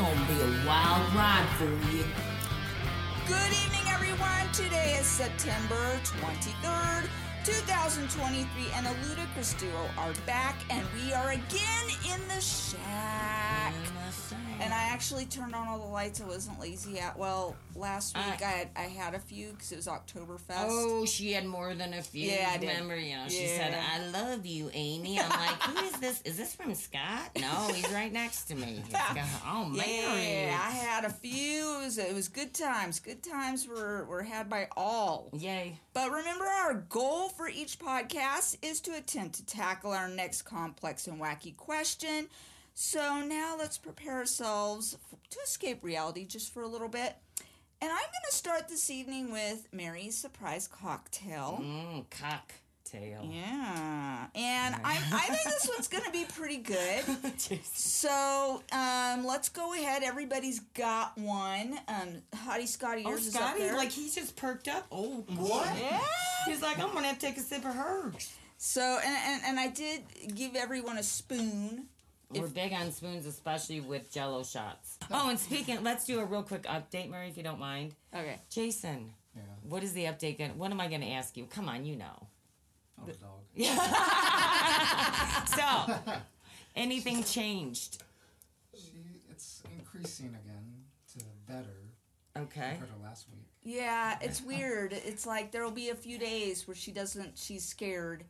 gonna be a wild ride for you. Good evening, everyone. Today is September 23rd, 2023, and the Ludicrous Duo are back, and we are again in the shack. And I actually turned on all the lights. I wasn't lazy at. Well, last uh, week I- I had, I had a few because it was Oktoberfest. Oh, she had more than a few. Yeah, I did. Remember, you know, she said, "I love you, Amy." I'm like, "Who is this? Is this from Scott?" No, he's right next to me. Oh, Mary. Yeah, I had a few. It was, it was good times. Good times were, were had by all. Yay. But remember, our goal for each podcast is to attempt to tackle our next complex and wacky question. So now let's prepare ourselves to escape reality just for a little bit. And I'm going to start this evening with Mary's surprise cocktail. Mmm, cocktail. Yeah. And I, I think this one's going to be pretty good. So um, let's go ahead. Everybody's got one. Um, Hottie Scotty, Oh, yours is up Scotty, there. like he's just perked up. Oh, What? yeah. He's like, I'm have to take a sip of hers. So, and, and, and I did give everyone a spoon. We're big on spoons, especially with Jello shots. Oh. oh, and speaking, let's do a real quick update, Mary, if you don't mind. Okay. Jason, Yeah. what is the update? Gonna, what am I going to ask you? Come on, you know. Oh, the dog. So, anything changed? She, it's increasing again to better Okay. compared to last week. Yeah, it's weird. It's like there'll be a few days where she doesn't, she's scared,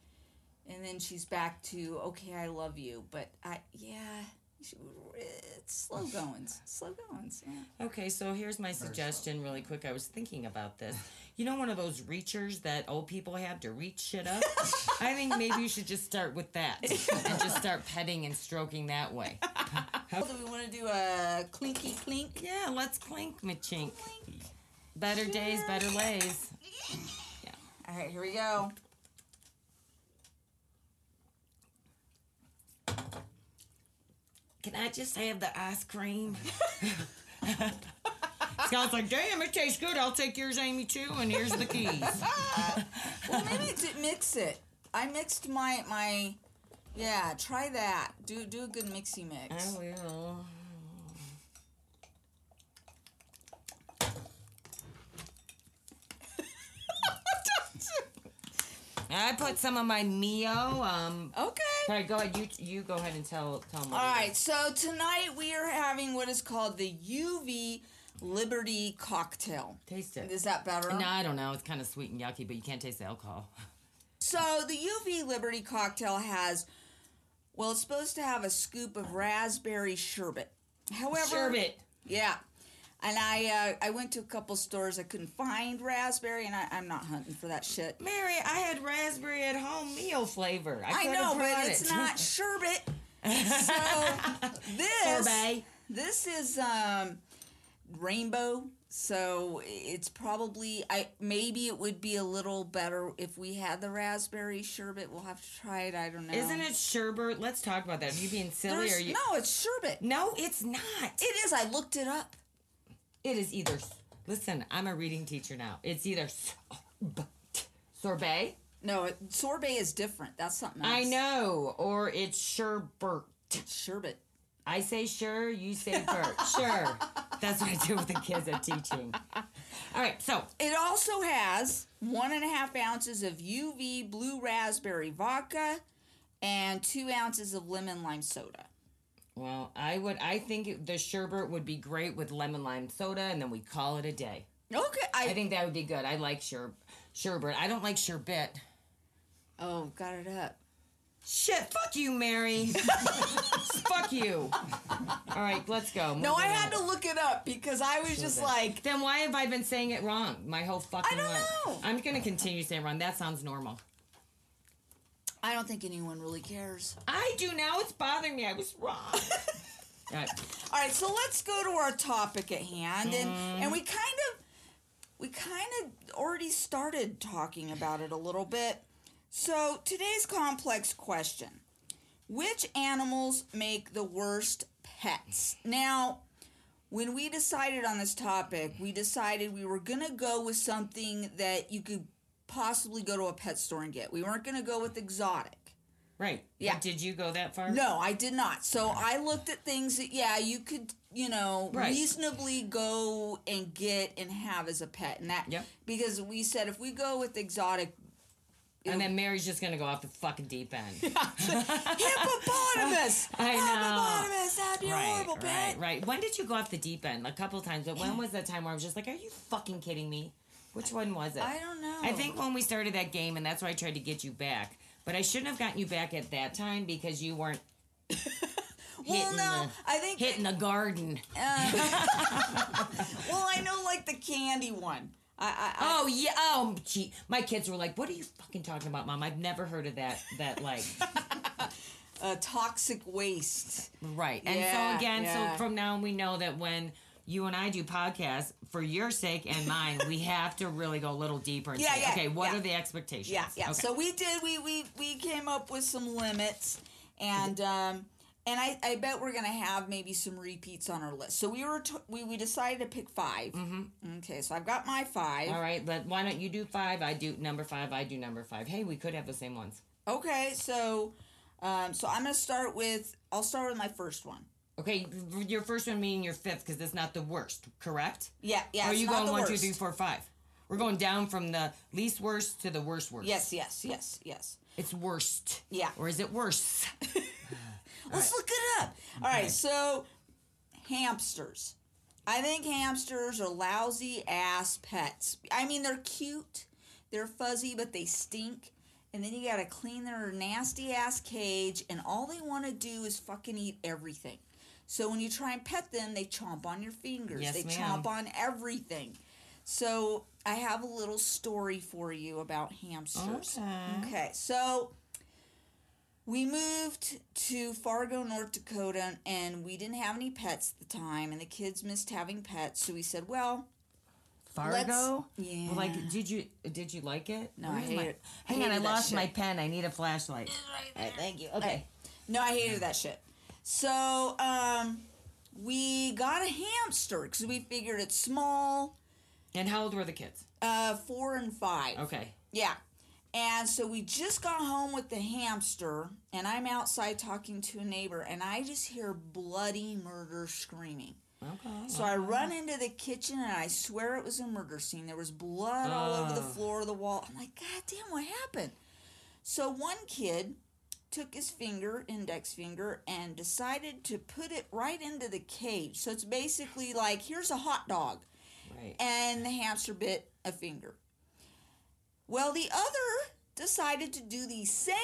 and then she's back to, okay, I love you. But I, yeah, she, it's slow goings. Slow goings. Yeah. Okay, so here's my suggestion really quick. I was thinking about this. You know, one of those reachers that old people have to reach shit up? I think maybe you should just start with that and just start petting and stroking that way. Do we want to do a clinky clink? Yeah, let's clink, machink. Better days, better lays. Yeah. All right, here we go. Can I just have the ice cream? Scott's like, damn, it tastes good. I'll take yours, Amy, too, and here's the keys. Well, maybe to mix it. I mixed my my. Yeah, try that. Do do a good mixy mix. I will. I put some of my Mio. Um, Okay. all right, go ahead. You you go ahead and tell tell them. All right, so tonight we are having what is called the UV Liberty cocktail. Taste it. Is that better? No, I don't know. It's kind of sweet and yucky, but you can't taste the alcohol. So the UV Liberty cocktail has, well, it's supposed to have a scoop of raspberry sherbet. However, Sherbet. Yeah. And I uh, I went to a couple stores. I couldn't find raspberry, and I, I'm not hunting for that shit. Mary, I had raspberry at home meal flavor. I, I know, but brought it's not sherbet. So this Sorbet. this is um rainbow. So it's probably I maybe it would be a little better if we had the raspberry sherbet. We'll have to try it. I don't know. Isn't it sherbet? Let's talk about that. Are you being silly There's- or you? No, it's sherbet. No, it's not. It is. I looked it up. It is either. Listen, I'm a reading teacher now. It's either sorbet, sorbet. No, it, sorbet is different. That's something else. I know, or it's sherbet. Sherbet. I say sure, you say Bert. sure. That's what I do with the kids at teaching. All right, so It also has one and a half ounces of UV blue raspberry vodka and two ounces of lemon lime soda. Well, I would. I think the sherbet would be great with lemon lime soda, and then we call it a day. Okay, I, I think that would be good. I like sher sherbet. I don't like sherbet. oh got it up. Shit, fuck you, Mary. fuck you. All right, let's go. No, I had on. to look it up because I was just like, Then why have I been saying it wrong my whole fucking I don't life? know. I'm gonna continue saying it wrong. That sounds normal. I don't think anyone really cares. I do now. It's bothering me. I was wrong. All right. All right, so let's go to our topic at hand, and Mm-hmm. and we kind of we kind of already started talking about it a little bit. So today's complex question: Which animals make the worst pets? Now, when we decided on this topic, we decided we were gonna go with something that you could possibly go to a pet store and get. We weren't gonna go with exotic. Right. Yeah. But did you go that far? No, I did not. So I looked at things that yeah, you could, you know, Right. reasonably go and get and have as a pet. And that Yep. because we said if we go with exotic And then Mary's just gonna go off the fucking deep end. hippopotamus. I know. Hippopotamus, that'd be a right, horrible right, pet. right. When did you go off the deep end? A couple times, but when was that time where I was just like, "Are you fucking kidding me?" Which one was it? I don't know. I think when we started that game, and that's why I tried to get you back. But I shouldn't have gotten you back at that time because you weren't Well, no, the, I think hitting the garden. uh, well, I know like the candy one. I, I, I Oh yeah. Oh gee, my kids were like, "What are you fucking talking about, mom? I've never heard of that. That like." uh, toxic waste. Right. And Yeah, so again, yeah. so from now on we know that when you and I do podcasts, for your sake and mine, we have to really go a little deeper and Yeah, say, yeah, okay, what yeah. are the expectations? Yeah, yeah. Okay. So we did. We we we came up with some limits, and um, and I I bet we're gonna have maybe some repeats on our list. So we were t- we we decided to pick 5 Mm-hmm. Okay, so I've got my five. all right, but why don't you do five? I do number five. I do number five. Hey, we could have the same ones. Okay, so um, so I'm gonna start with. I'll start with my first one. Okay, your first one meaning your fifth because it's not the worst, correct? Yeah, yeah. or are you going one, worst. three, four, five? We're going down from the least worst to the worst worst. Yes, yes, yes, yes. It's worst. Yeah. Or is it worse? Let's look it up. All right, so hamsters. I think hamsters are lousy ass pets. I mean, they're cute, they're fuzzy, but they stink. And then you gotta clean their nasty ass cage, and all they want to do is fucking eat everything. So when you try and pet them, they chomp on your fingers. Yes, they ma'am. chomp on everything. So I have a little story for you about hamsters. Okay. Okay, so we moved to Fargo, North Dakota, and we didn't have any pets at the time, and the kids missed having pets. So we said, well, Fargo? yeah. Well, like, did you did you like it? No, I hate my- it. Hang on, I lost shit. my pen. I need a flashlight. Right All right, thank you. Okay. no, I hated that shit. So um, we got a hamster because we figured it's small, And how old were the kids? uh, four and five. Okay. Yeah. And so we just got home with the hamster, and I'm outside talking to a neighbor, and I just hear bloody murder screaming. Okay. So I run into the kitchen and I swear it was a murder scene. There was blood all over the floor of the wall. I'm like, God damn, what happened? So one kid took his finger, index finger, and decided to put it right into the cage. So it's basically like, here's a hot dog. Right. And the hamster bit a finger. Well, the other decided to do the same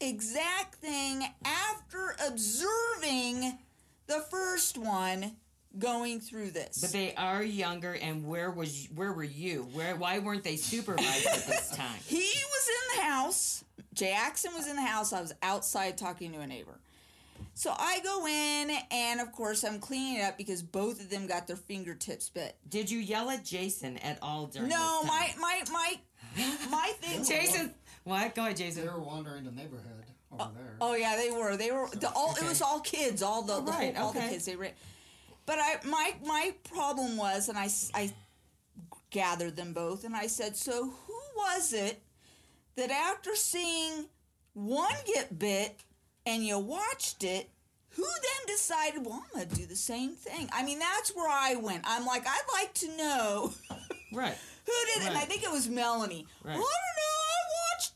exact thing after observing the first one going through this. But they are younger, and where was where were you? Where why weren't they supervised at this time? he was in the house. Jackson was in the house. I was outside talking to a neighbor. So I go in, and of course, I'm cleaning it up because both of them got their fingertips bit. Did you yell at Jason at all during No, this my time? my my my thing. Jason. What? Go ahead, Jason. They were wandering the neighborhood over oh, there. Oh yeah, they were. They were. The, all it was all kids. All the, the Right, whole, all the kids. They were. But I my my problem was, and I I gathered them both, and I said, so who was it that after seeing one get bit and you watched it? Who then decided, well, I'm going to do the same thing? I mean, that's where I went. I'm like, I'd like to know Right. who did it. And I think it was Melanie. Right. Well, I don't know.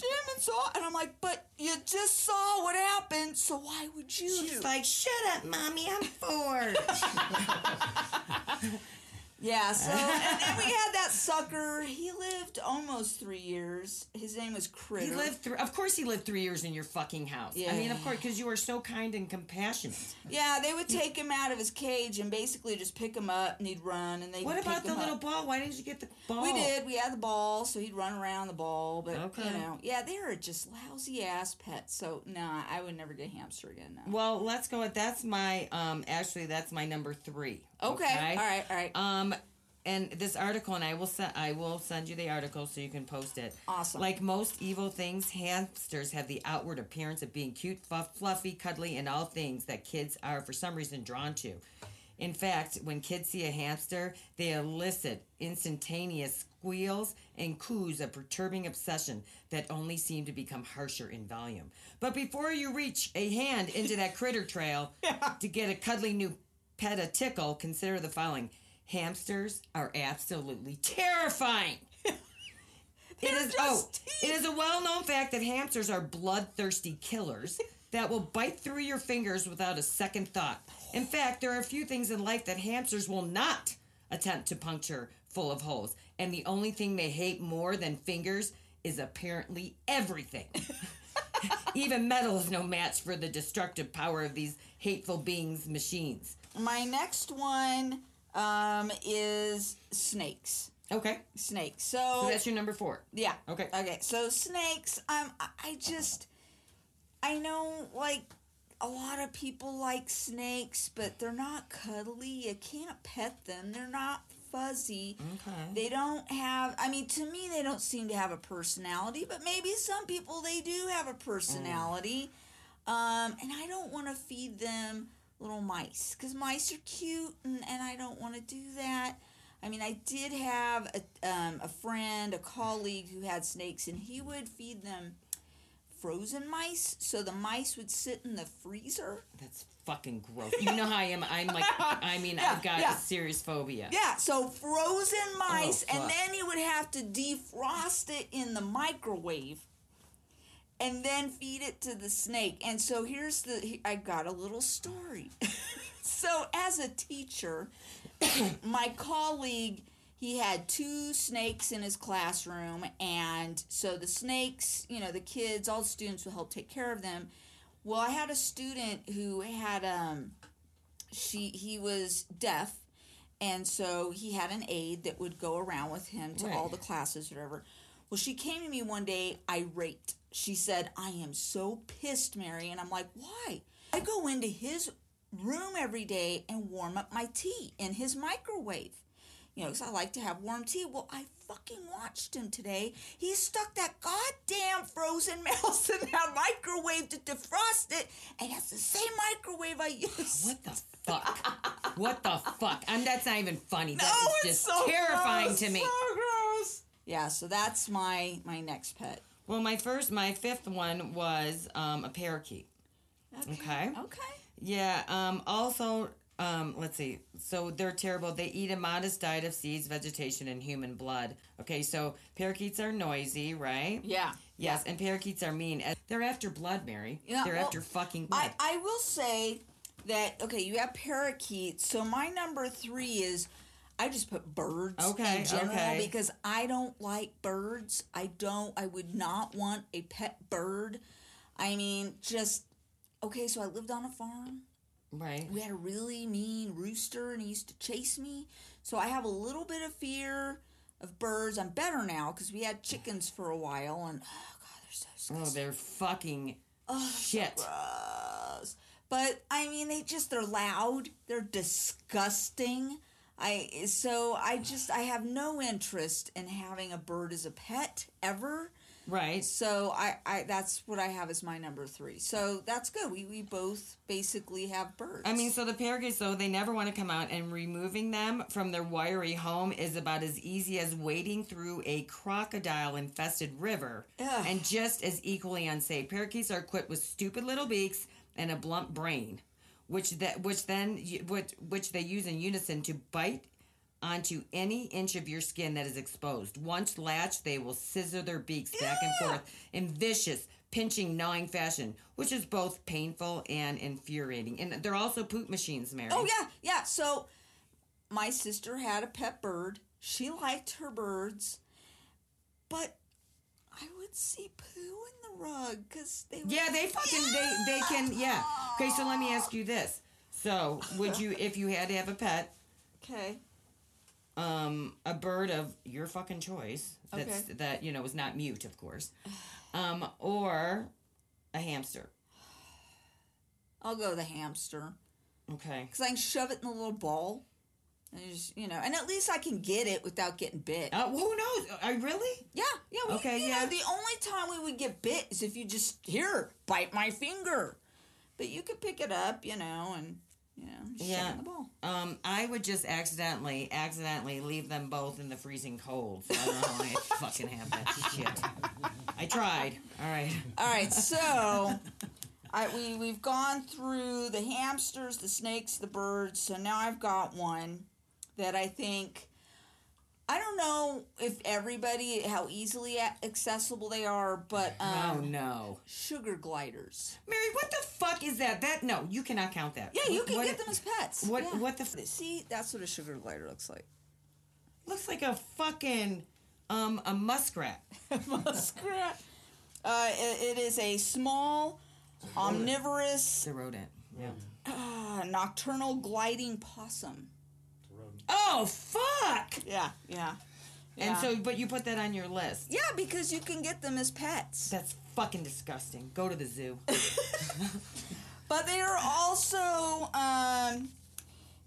I him and saw, and I'm like, but you just saw what happened, so why would you do? She's like, shut up, mommy. I'm four. yeah. So, and then we had that sucker. He lived almost three years. His name was Critter. he lived through. Of course, he lived three years in your fucking house. Yeah. I mean, of course, because you were so kind and compassionate. Yeah, they would take him out of his cage and basically just pick him up, and he'd run. And they What about the little up. ball? Why didn't you get the ball? We did. We had the ball, so he'd run around the ball. But Okay. you know, yeah, they were just lousy ass pets. So nah, I would never get a hamster again. No. Well, let's go with that's my um actually that's my number three. Okay. All right. All right. Um and this article and I will send I will send you the article so you can post it. Awesome. Like most evil things, hamsters have the outward appearance of being cute, fluff, fluffy, cuddly, and all things that kids are for some reason drawn to. In fact, when kids see a hamster, they elicit instantaneous squeals and coos of perturbing obsession that only seem to become harsher in volume. But before you reach a hand into that critter trail to get a cuddly new pet a tickle, consider the following. Hamsters are absolutely terrifying. It oh, just it is a well-known fact that hamsters are bloodthirsty killers that will bite through your fingers without a second thought. In fact, there are a few things in life that hamsters will not attempt to puncture full of holes, and the only thing they hate more than fingers is apparently everything. Even metal is no match for the destructive power of these hateful beings' machines. My next one um, is snakes. Okay, Snakes. so So, that's your number four. yeah. Okay. Okay. So snakes. Um, I- I just, I know like a lot of people like snakes, but they're not cuddly. You can't pet them. They're not fuzzy. Okay. They don't have. I mean, to me, they don't seem to have a personality. But maybe some people they do have a personality. Um, and I don't want to feed them little mice because mice are cute, and, and I don't want to do that. I mean, I did have a, um, a friend, a colleague who had snakes, and he would feed them frozen mice. So the mice would sit in the freezer. That's fucking gross. You know how I am. I'm like, I mean, Yeah, I've got yeah. a serious phobia. Yeah, so frozen mice, and then you would have to defrost it in the microwave, and then feed it to the snake. And so here's the I got a little story. so as a teacher, my colleague he had two snakes in his classroom and so the snakes you know the kids all the students would help take care of them well i had a student who had um she he was deaf and so he had an aide that would go around with him to Right. all the classes whatever well she came to me one day irate she said i am so pissed mary and i'm like why i go into his room every day and warm up my tea in his microwave you know, because I like to have warm tea. Well, I fucking watched him today. He stuck that goddamn frozen mouse in that microwave to defrost it, and that's the same microwave I use. What the fuck? what the fuck? I'm, that's not even funny. That No, is it's just so terrifying gross, to me. So gross. Yeah, so that's my my next pet. Well, my first, my fifth one was um, a parakeet. Okay. Okay. Yeah. Um, also, um, let's see. So they're terrible. They eat a modest diet of seeds, vegetation, and human blood. Okay. So parakeets are noisy, right? Yeah. Yes, and parakeets are mean. They're after blood, Mary. Yeah, They're well, after fucking blood. I, I will say that okay, you have parakeets. So my number three is I just put birds Okay, in general okay. because I don't like birds. I don't. I would not want a pet bird. I mean, just okay. So I lived on a farm. right. We had a really mean rooster, and he used to chase me. So I have a little bit of fear of birds. I'm better now because we had chickens for a while, and oh god, they're so Oh, they're fucking Oh, shit. gross. But I mean, they just they're loud. They're disgusting. I so I just I have no interest in having a bird as a pet ever. Right. So I, I that's what I have as my number three. So that's good. We we both basically have birds. I mean, so the parakeets, though, they never want to come out, and removing them from their wiry home is about as easy as wading through a crocodile infested river, Ugh. and just as equally unsafe. Parakeets are equipped with stupid little beaks and a blunt brain, which that which then which which they use in unison to bite onto any inch of your skin that is exposed. Once latched, they will scissor their beaks back and forth in vicious, pinching, gnawing fashion, which is both painful and infuriating. And they're also poop machines, Mary. Oh yeah, yeah. So my sister had a pet bird. She liked her birds, but I would see poo in the rug because they. Would, Yeah, they fucking they they can yeah. Okay, so let me ask you this. So, would you if you had to have a pet, Okay. um a bird of your fucking choice that's Okay. that you know is not mute, of course. Um or a hamster. I'll go the hamster Okay. because I can shove it in the little ball, you know, and at least I can get it without getting bit. Uh, who knows? I really? Yeah, yeah. We, Okay, yeah. Know, the only time we would get bit is if you just here bite my finger, but you could pick it up, you know, and You know, Yeah. yeah. the ball. Um, I would just accidentally, accidentally leave them both in the freezing cold. So I don't know how I fucking have that shit. I tried. All right. All right, so I, we we've gone through the hamsters, the snakes, the birds. So now I've got one that I think I don't know if everybody how easily accessible they are, but oh um, no, sugar gliders. Mary, what the fuck is that? That no, you cannot count that. Yeah, you What- can what- get them as pets. What Yeah. what the f- See, that's what a sugar glider looks like. looks like a fucking um a muskrat. Muskrat. Uh, it, it is a small, omnivorous, a rodent. Yeah. uh, nocturnal gliding possum. Oh fuck! Yeah, yeah. And Yeah. so, but you put that on your list. Yeah, because you can get them as pets. That's fucking disgusting. Go to the zoo. But they are also, um,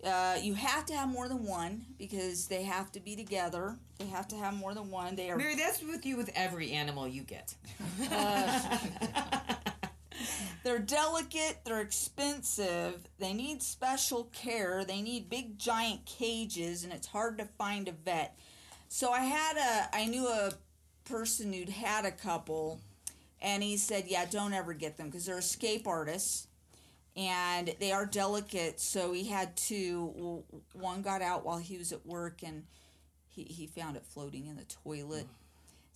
uh, you have to have more than one because they have to be together. They have to have more than one. They are Mary, that's with you with every animal you get. they're delicate. They're expensive. They need special care. They need big giant cages, and it's hard to find a vet. So I had a, I knew a person who'd had a couple, and he said, "Yeah, don't ever get them because they're escape artists." and they are delicate. So he had. Well, one got out while he was at work, and he he found it floating in the toilet.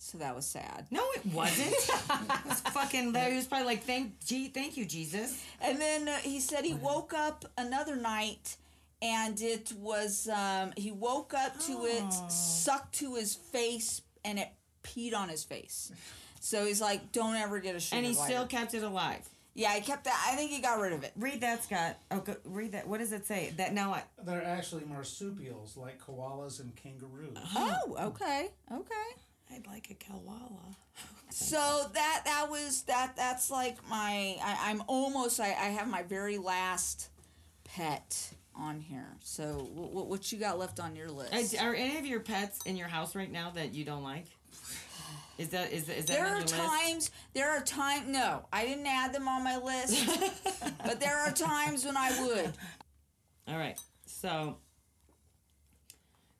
So that was sad. No, it wasn't. it was fucking. He was probably like, "Thank, gee, thank you, Jesus." And then uh, he said he woke up another night, and it was um, he woke up to it, sucked to his face, and it peed on his face. So he's like, "Don't ever get a sugar And he glider." still kept it alive. yeah, he kept that. I think he got rid of it. Read that, Scott. Oh, go, read that. What does it say? That now I. They're actually marsupials like koalas and kangaroos. Oh, okay, okay. I'd like a koala. So that that was that that's like my I, I'm almost I, I have my very last pet on here. So what, what you got left on your list? Are any of your pets in your house right now that you don't like? Is that is, is that there are your list? times there are times no I didn't add them on my list, but there are times when I would. All right. So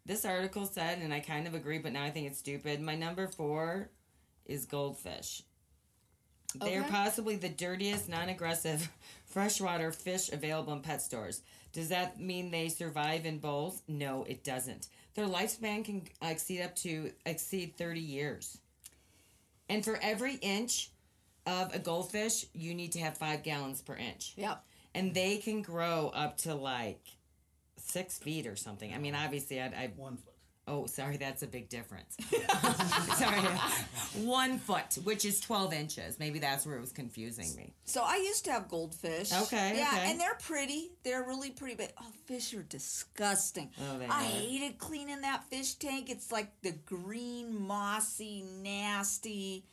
this article said, and I kind of agree, but now I think it's stupid. My number four is goldfish. They are Okay. possibly the dirtiest, non aggressive freshwater fish available in pet stores. Does that mean they survive in bowls? No, it doesn't. Their lifespan can exceed up to exceed 30 years. And for every inch of a goldfish, you need to have five gallons per inch Yep. and they can grow up to like six feet or something. I mean, obviously, I'd, I One foot. oh, sorry, that's a big difference. sorry, one foot, which is twelve inches. Maybe that's where it was confusing me. So I used to have goldfish. Okay, Yeah, okay. and they're pretty. They're really pretty, but oh, fish are disgusting. Oh, they I are. hated cleaning that fish tank. It's like the green, mossy, nasty.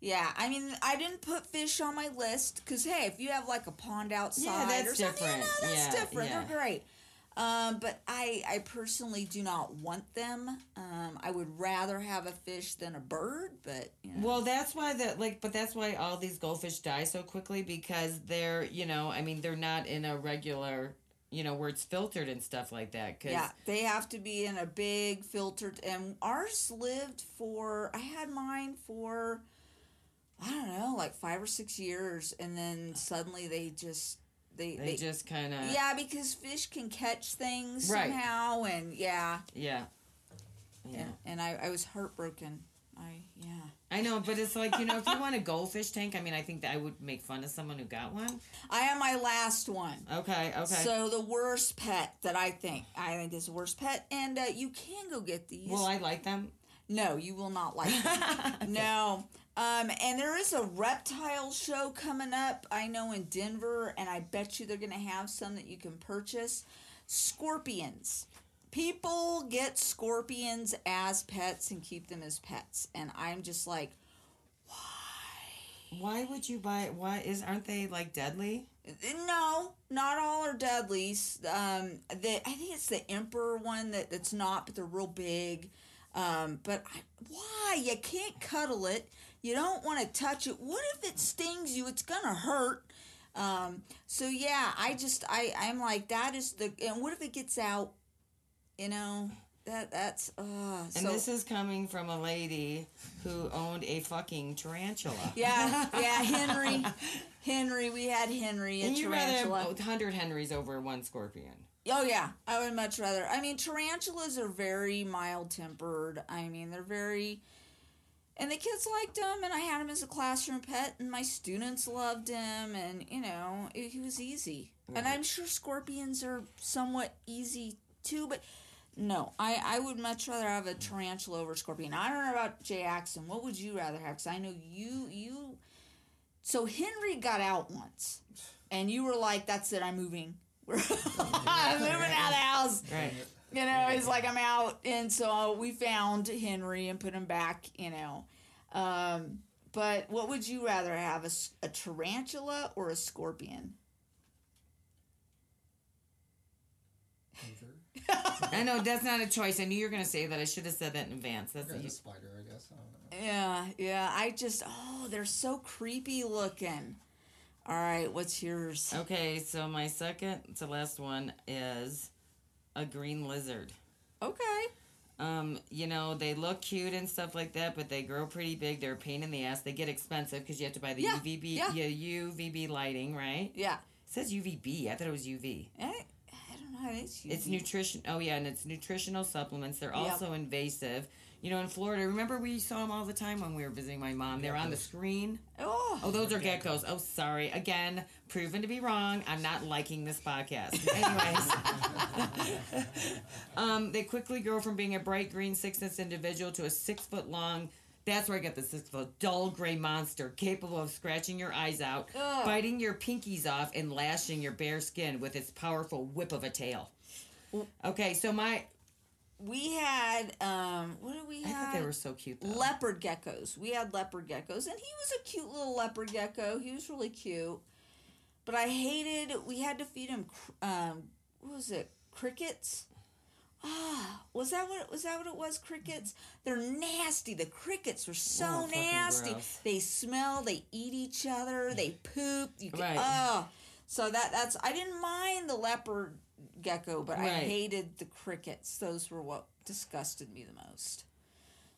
Yeah, I mean, I didn't put fish on my list because hey, if you have like a pond outside that's or something, you know, that's Yeah, different. yeah. They're great. Um, but I, I personally do not want them. Um, I would rather have a fish than a bird. But you know. Well, that's why the like, but that's why all these goldfish die so quickly because they're, you know, I mean, they're not in a regular, you know, where it's filtered and stuff like that. Cause Yeah, they have to be in a big filtered. And ours lived for, I had mine for, I don't know, like five or six years. And then suddenly they just, they, they, they, just kind of, yeah, because fish can catch things Right. somehow. And yeah, yeah, yeah. and, and I, I was heartbroken. I, yeah. I know, but it's like you know, if you want a goldfish tank, I mean, I think that I would make fun of someone who got one. I am my last one. Okay, okay. So the worst pet that I think, I think is the worst pet. And uh, you can go get these. Will I like them? No, you will not like them. No. Um, and there is a reptile show coming up, I know in Denver, and I bet you they're going to have some that you can purchase. Scorpions. People get scorpions as pets and keep them as pets. And I'm just like, Why Why would you buy? it? Why is aren't they like deadly? no, not all are deadly. Um, the, I think it's the emperor one that, that's not, but they're real big. Um, but I, why? You can't cuddle it. You don't want to touch it. What if it stings you? It's gonna hurt. Um, so yeah, I just I I'm like that is the and what if it gets out? You know that that's uh. And so, this is coming from a lady who owned a fucking tarantula. yeah yeah Henry Henry we had Henry a And you tarantula. rather 100 Henrys over one scorpion. Oh yeah, I would much rather. I mean, tarantulas are very mild tempered. I mean, they're very, and the kids liked him, and I had him as a classroom pet, and my students loved him, and you know, it, he was easy. And I'm sure scorpions are somewhat easy too, but no, I I would much rather have a tarantula over a scorpion. I don't know about Jay Axton. What would you rather have? Because I know you you. So Henry got out once, and you were like, "That's it, I'm moving." we're moving out of the house. Right. You know, it's like I'm out, and so we found Henry and put him back. You know, um, but what would you rather have a, a tarantula or a scorpion? Neither. I know that's not a choice. I knew you were going to say that. I should have said that in advance. That's Yeah, a, the spider, I guess. I don't know. Yeah, yeah. I just oh, they're so creepy looking. All right, what's yours? Okay, so my second to last one is a green lizard. Okay. Um, you know, they look cute and stuff like that, but they grow pretty big. They're a pain in the ass. They get expensive because you have to buy the Yeah, UVB yeah. UVB lighting, right? Yeah. It says UVB. I thought it was UV. I, I don't know. It's It's nutrition. Oh yeah, and it's nutritional supplements. They're Yep. also invasive. You know, in Florida, remember we saw them all the time when we were visiting my mom. They're on the screen. Oh. Oh, those are geckos. Oh, sorry. Again, proven to be wrong. I'm not liking this podcast. Anyways, um, they quickly grow from being a bright green six inch individual to a six foot long. That's where I get the six foot dull gray monster capable of scratching your eyes out, Ugh. biting your pinkies off, and lashing your bare skin with its powerful whip of a tail. Okay, so my We had um, what did we I have? thought they were so cute. Though. leopard geckos. We had leopard geckos, and he was a cute little leopard gecko. He was really cute, but I hated. We had to feed him. Um, what was it? Crickets. Ah, was that what was that what it was? Crickets. They're nasty. The crickets were so Oh, nasty. They smell. They eat each other. They poop. You can, Right. Oh, so that that's. I didn't mind the leopard gecko, but I hated the crickets. Those were what disgusted me the most.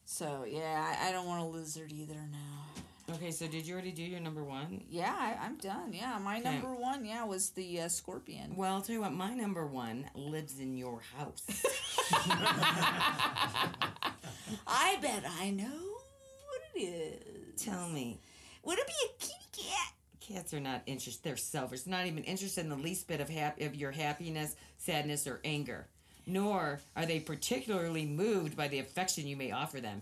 So yeah, I, I don't want a lizard either now. Okay, so did you already do your number one? Yeah, I, I'm done. Yeah, my Okay. number one, yeah, was the uh, scorpion. Well, I'll tell you what, my number one lives in your house. I bet I know what it is. Tell me. Would it be a kitty cat? Cats are not interested. They're selfish. Not even interested in the least bit of hap- of your happiness, sadness, or anger. Nor are they particularly moved by the affection you may offer them.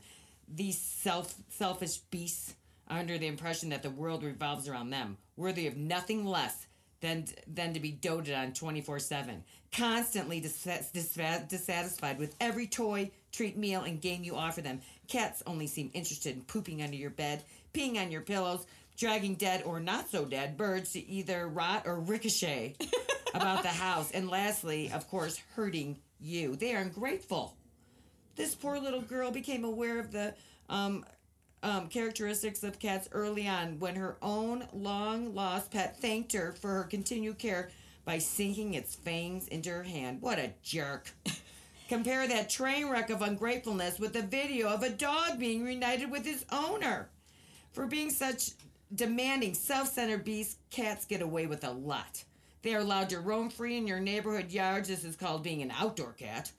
These self selfish beasts under the impression that the world revolves around them, worthy of nothing less than than to be doted on twenty four seven, constantly dis- dis- dissatisfied with every toy, treat, meal, and game you offer them. Cats only seem interested in pooping under your bed, peeing on your pillows, dragging dead or not so dead birds to either rot or ricochet about the house, and lastly, of course, hurting you. They are ungrateful. This poor little girl became aware of the um, um, characteristics of cats early on when her own long lost pet thanked her for her continued care by sinking its fangs into her hand. What a jerk. Compare that train wreck of ungratefulness with a video of a dog being reunited with his owner. For being such demanding, self centered beasts, cats get away with a lot. They are allowed to roam free in your neighborhood yards. This is called being an outdoor cat.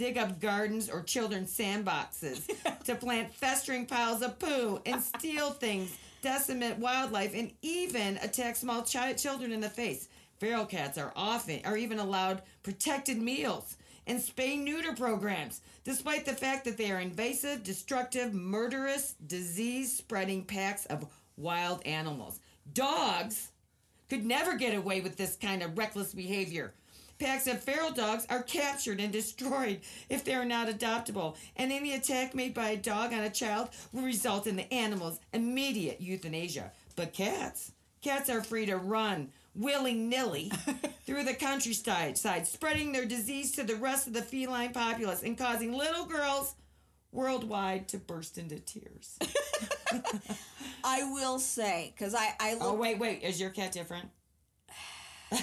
Dig up gardens or children's sandboxes to plant festering piles of poo and steal things, decimate wildlife, and even attack small chi- children in the face. Feral cats are often are even allowed protected meals and spay neuter programs, despite the fact that they are invasive, destructive, murderous, disease spreading packs of wild animals. Dogs could never get away with this kind of reckless behavior. Packs of feral dogs are captured and destroyed if they are not adoptable, and any attack made by a dog on a child will result in the animal's immediate euthanasia. But cats, cats are free to run willy nilly through the countryside, spreading their disease to the rest of the feline populace and causing little girls worldwide to burst into tears. I will say, because I, I oh, wait, wait. Is your cat different?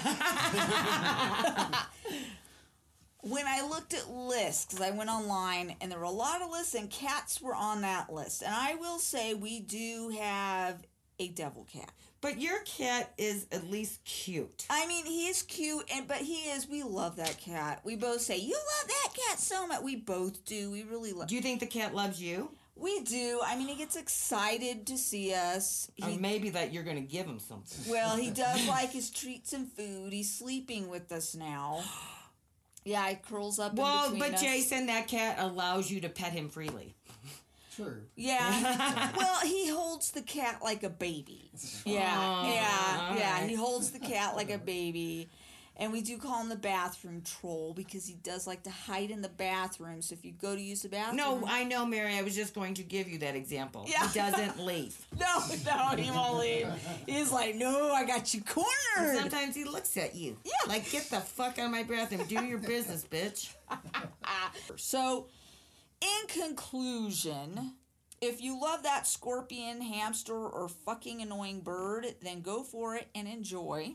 when I looked at lists, because I went online and there were a lot of lists, and cats were on that list. And I will say we do have a devil cat. But your cat is at least cute. I mean, he is cute, and but he is. We love that cat. We both say you love that cat so much. We both do. We really love. Do you think the cat loves you? We do. I mean, he gets excited to see us. Or maybe that you're going to give him something. well, he does like his treats and food. He's sleeping with us now. Yeah, he curls up. Well, between but us. Jason, that cat allows you to pet him freely. True. Yeah. well, he holds the cat like a baby. Yeah, Oh, yeah, yeah. He holds the cat like a baby. And we do call him the bathroom troll because he does like to hide in the bathroom. So if you go to use the bathroom. No, I know, Mary. I was just going to give you that example. Yeah. He doesn't leave. No, no, he won't leave. He's like, no, I got you cornered. Sometimes he looks at you. Yeah. Like, get the fuck out of my bathroom. Do your business, bitch. So, in conclusion, if you love that scorpion, hamster, or fucking annoying bird, then go for it and enjoy.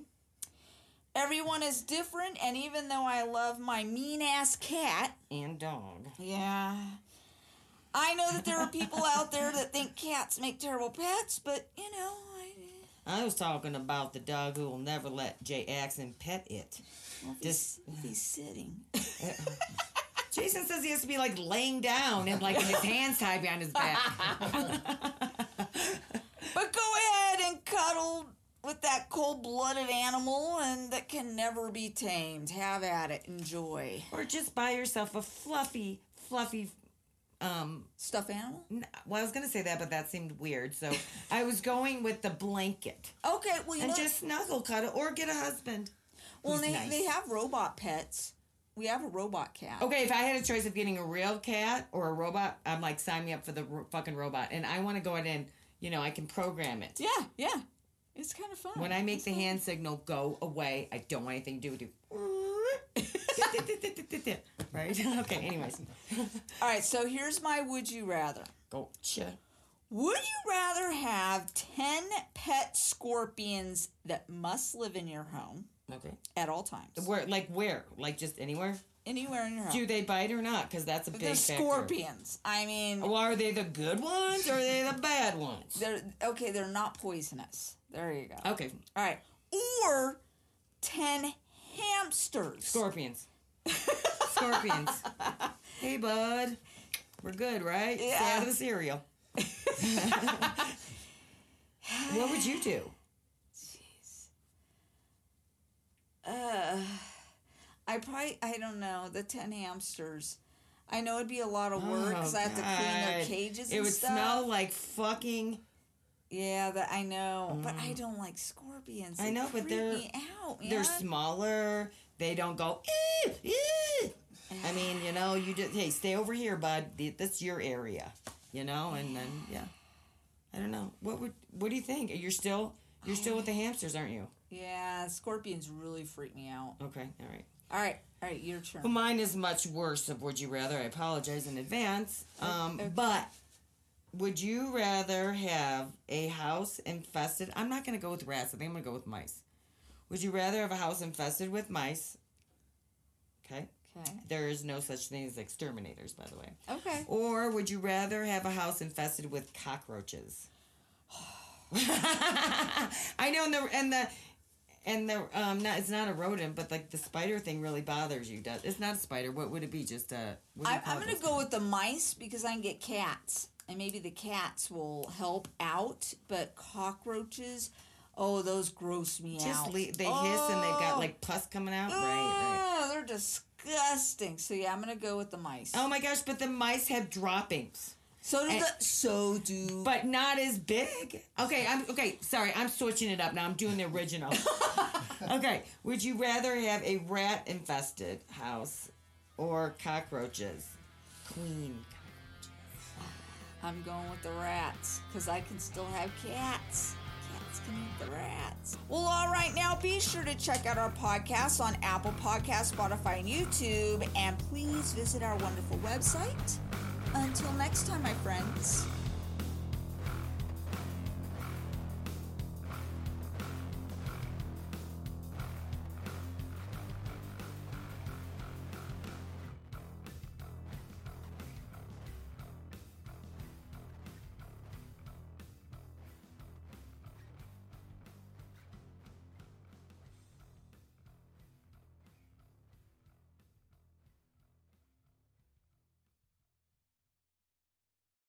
Everyone is different, and even though I love my mean ass cat, And dog. yeah, I know that there are people out there that think cats make terrible pets, but you know, I, I was talking about the dog who will never let Jay Axon pet it. well, if, This- he's, if he's sitting. Jason says he has to be like laying down and like his hands tied behind his back. But go ahead and cuddle with that cold blooded animal and that can never be tamed. Have at it. Enjoy. or just buy yourself a fluffy, fluffy. Um, Stuffed animal? n- well, I was gonna say that, but that seemed weird. So I was going with the blanket Okay, well, you and know, just snuggle cuddle, or get a husband. well, they, nice. they have robot pets. We have a robot cat. Okay, if I had a choice of getting a real cat or a robot, I'm like, sign me up for the ro- fucking robot. And I want to go in and, you know, I can program it. Yeah, yeah. It's kind of fun. When I make It's the fun. hand signal, go away. I don't want anything to do with you. right? Okay, anyways. All right, so here's my would you rather. Gotcha. Would you rather have 10 pet scorpions that must live in your home Okay. at all times? Where, like, where? Like, just anywhere? Anywhere in your. Do they bite or not? Because that's a big They're factor. scorpions. I mean, Well, are they the good ones or are they the bad ones? They're okay. They're not poisonous. There you go. Okay, All right. Or ten hamsters. scorpions. Scorpions. hey, bud. We're good, right? Stay Yeah. out of the cereal. what would you do? Jeez. Uh, I probably I don't know the ten hamsters. I know it'd be a lot of work because I have to clean their Oh, cages. It would stuff. smell like fucking. Yeah, that I know, but I don't like scorpions. Mm. I know, but they're- me out. They're smaller. They don't go. "Eh, eh." I mean, you know, you just hey, stay over here, bud. That's your area, you know. And then yeah, I don't know. What would what do you think? You're still you're still with the hamsters, aren't you? Yeah, scorpions really freak me out. Okay, all right. All right, all right, your turn. Well, mine is much worse. Of would you rather? I apologize in advance. Um, Okay. but would you rather have a house infested? I'm not going to go with rats. I think I'm going to go with mice. Would you rather have a house infested with mice? Okay. Okay. There is no such thing as exterminators, by the way. Okay. Or would you rather have a house infested with cockroaches? I know, and the and the and the um, not it's not a rodent, but like the spider thing really bothers you. Does it's not a spider? What would it be? Just a. What do you I'm, I'm gonna go with the mice because I can get cats, and maybe the cats will help out. But cockroaches, oh, those gross me Just out. le- they hiss and they've got Oh. like pus coming out. Right, right. Oh, they're disgusting. So yeah, I'm gonna go with the mice. Oh my gosh! But the mice have droppings. So do and- the so do. but not as big. Okay, I'm okay. Sorry, I'm switching it up now. I'm doing the original. okay, would you rather have a rat infested house or cockroaches? Queen. Cockroaches. I'm going with the rats because I can still have cats. Cats can eat the rats. Well, all right, now be sure to check out our podcast on Apple Podcasts, Spotify, and YouTube, and please visit our wonderful website. Until next time, my friends.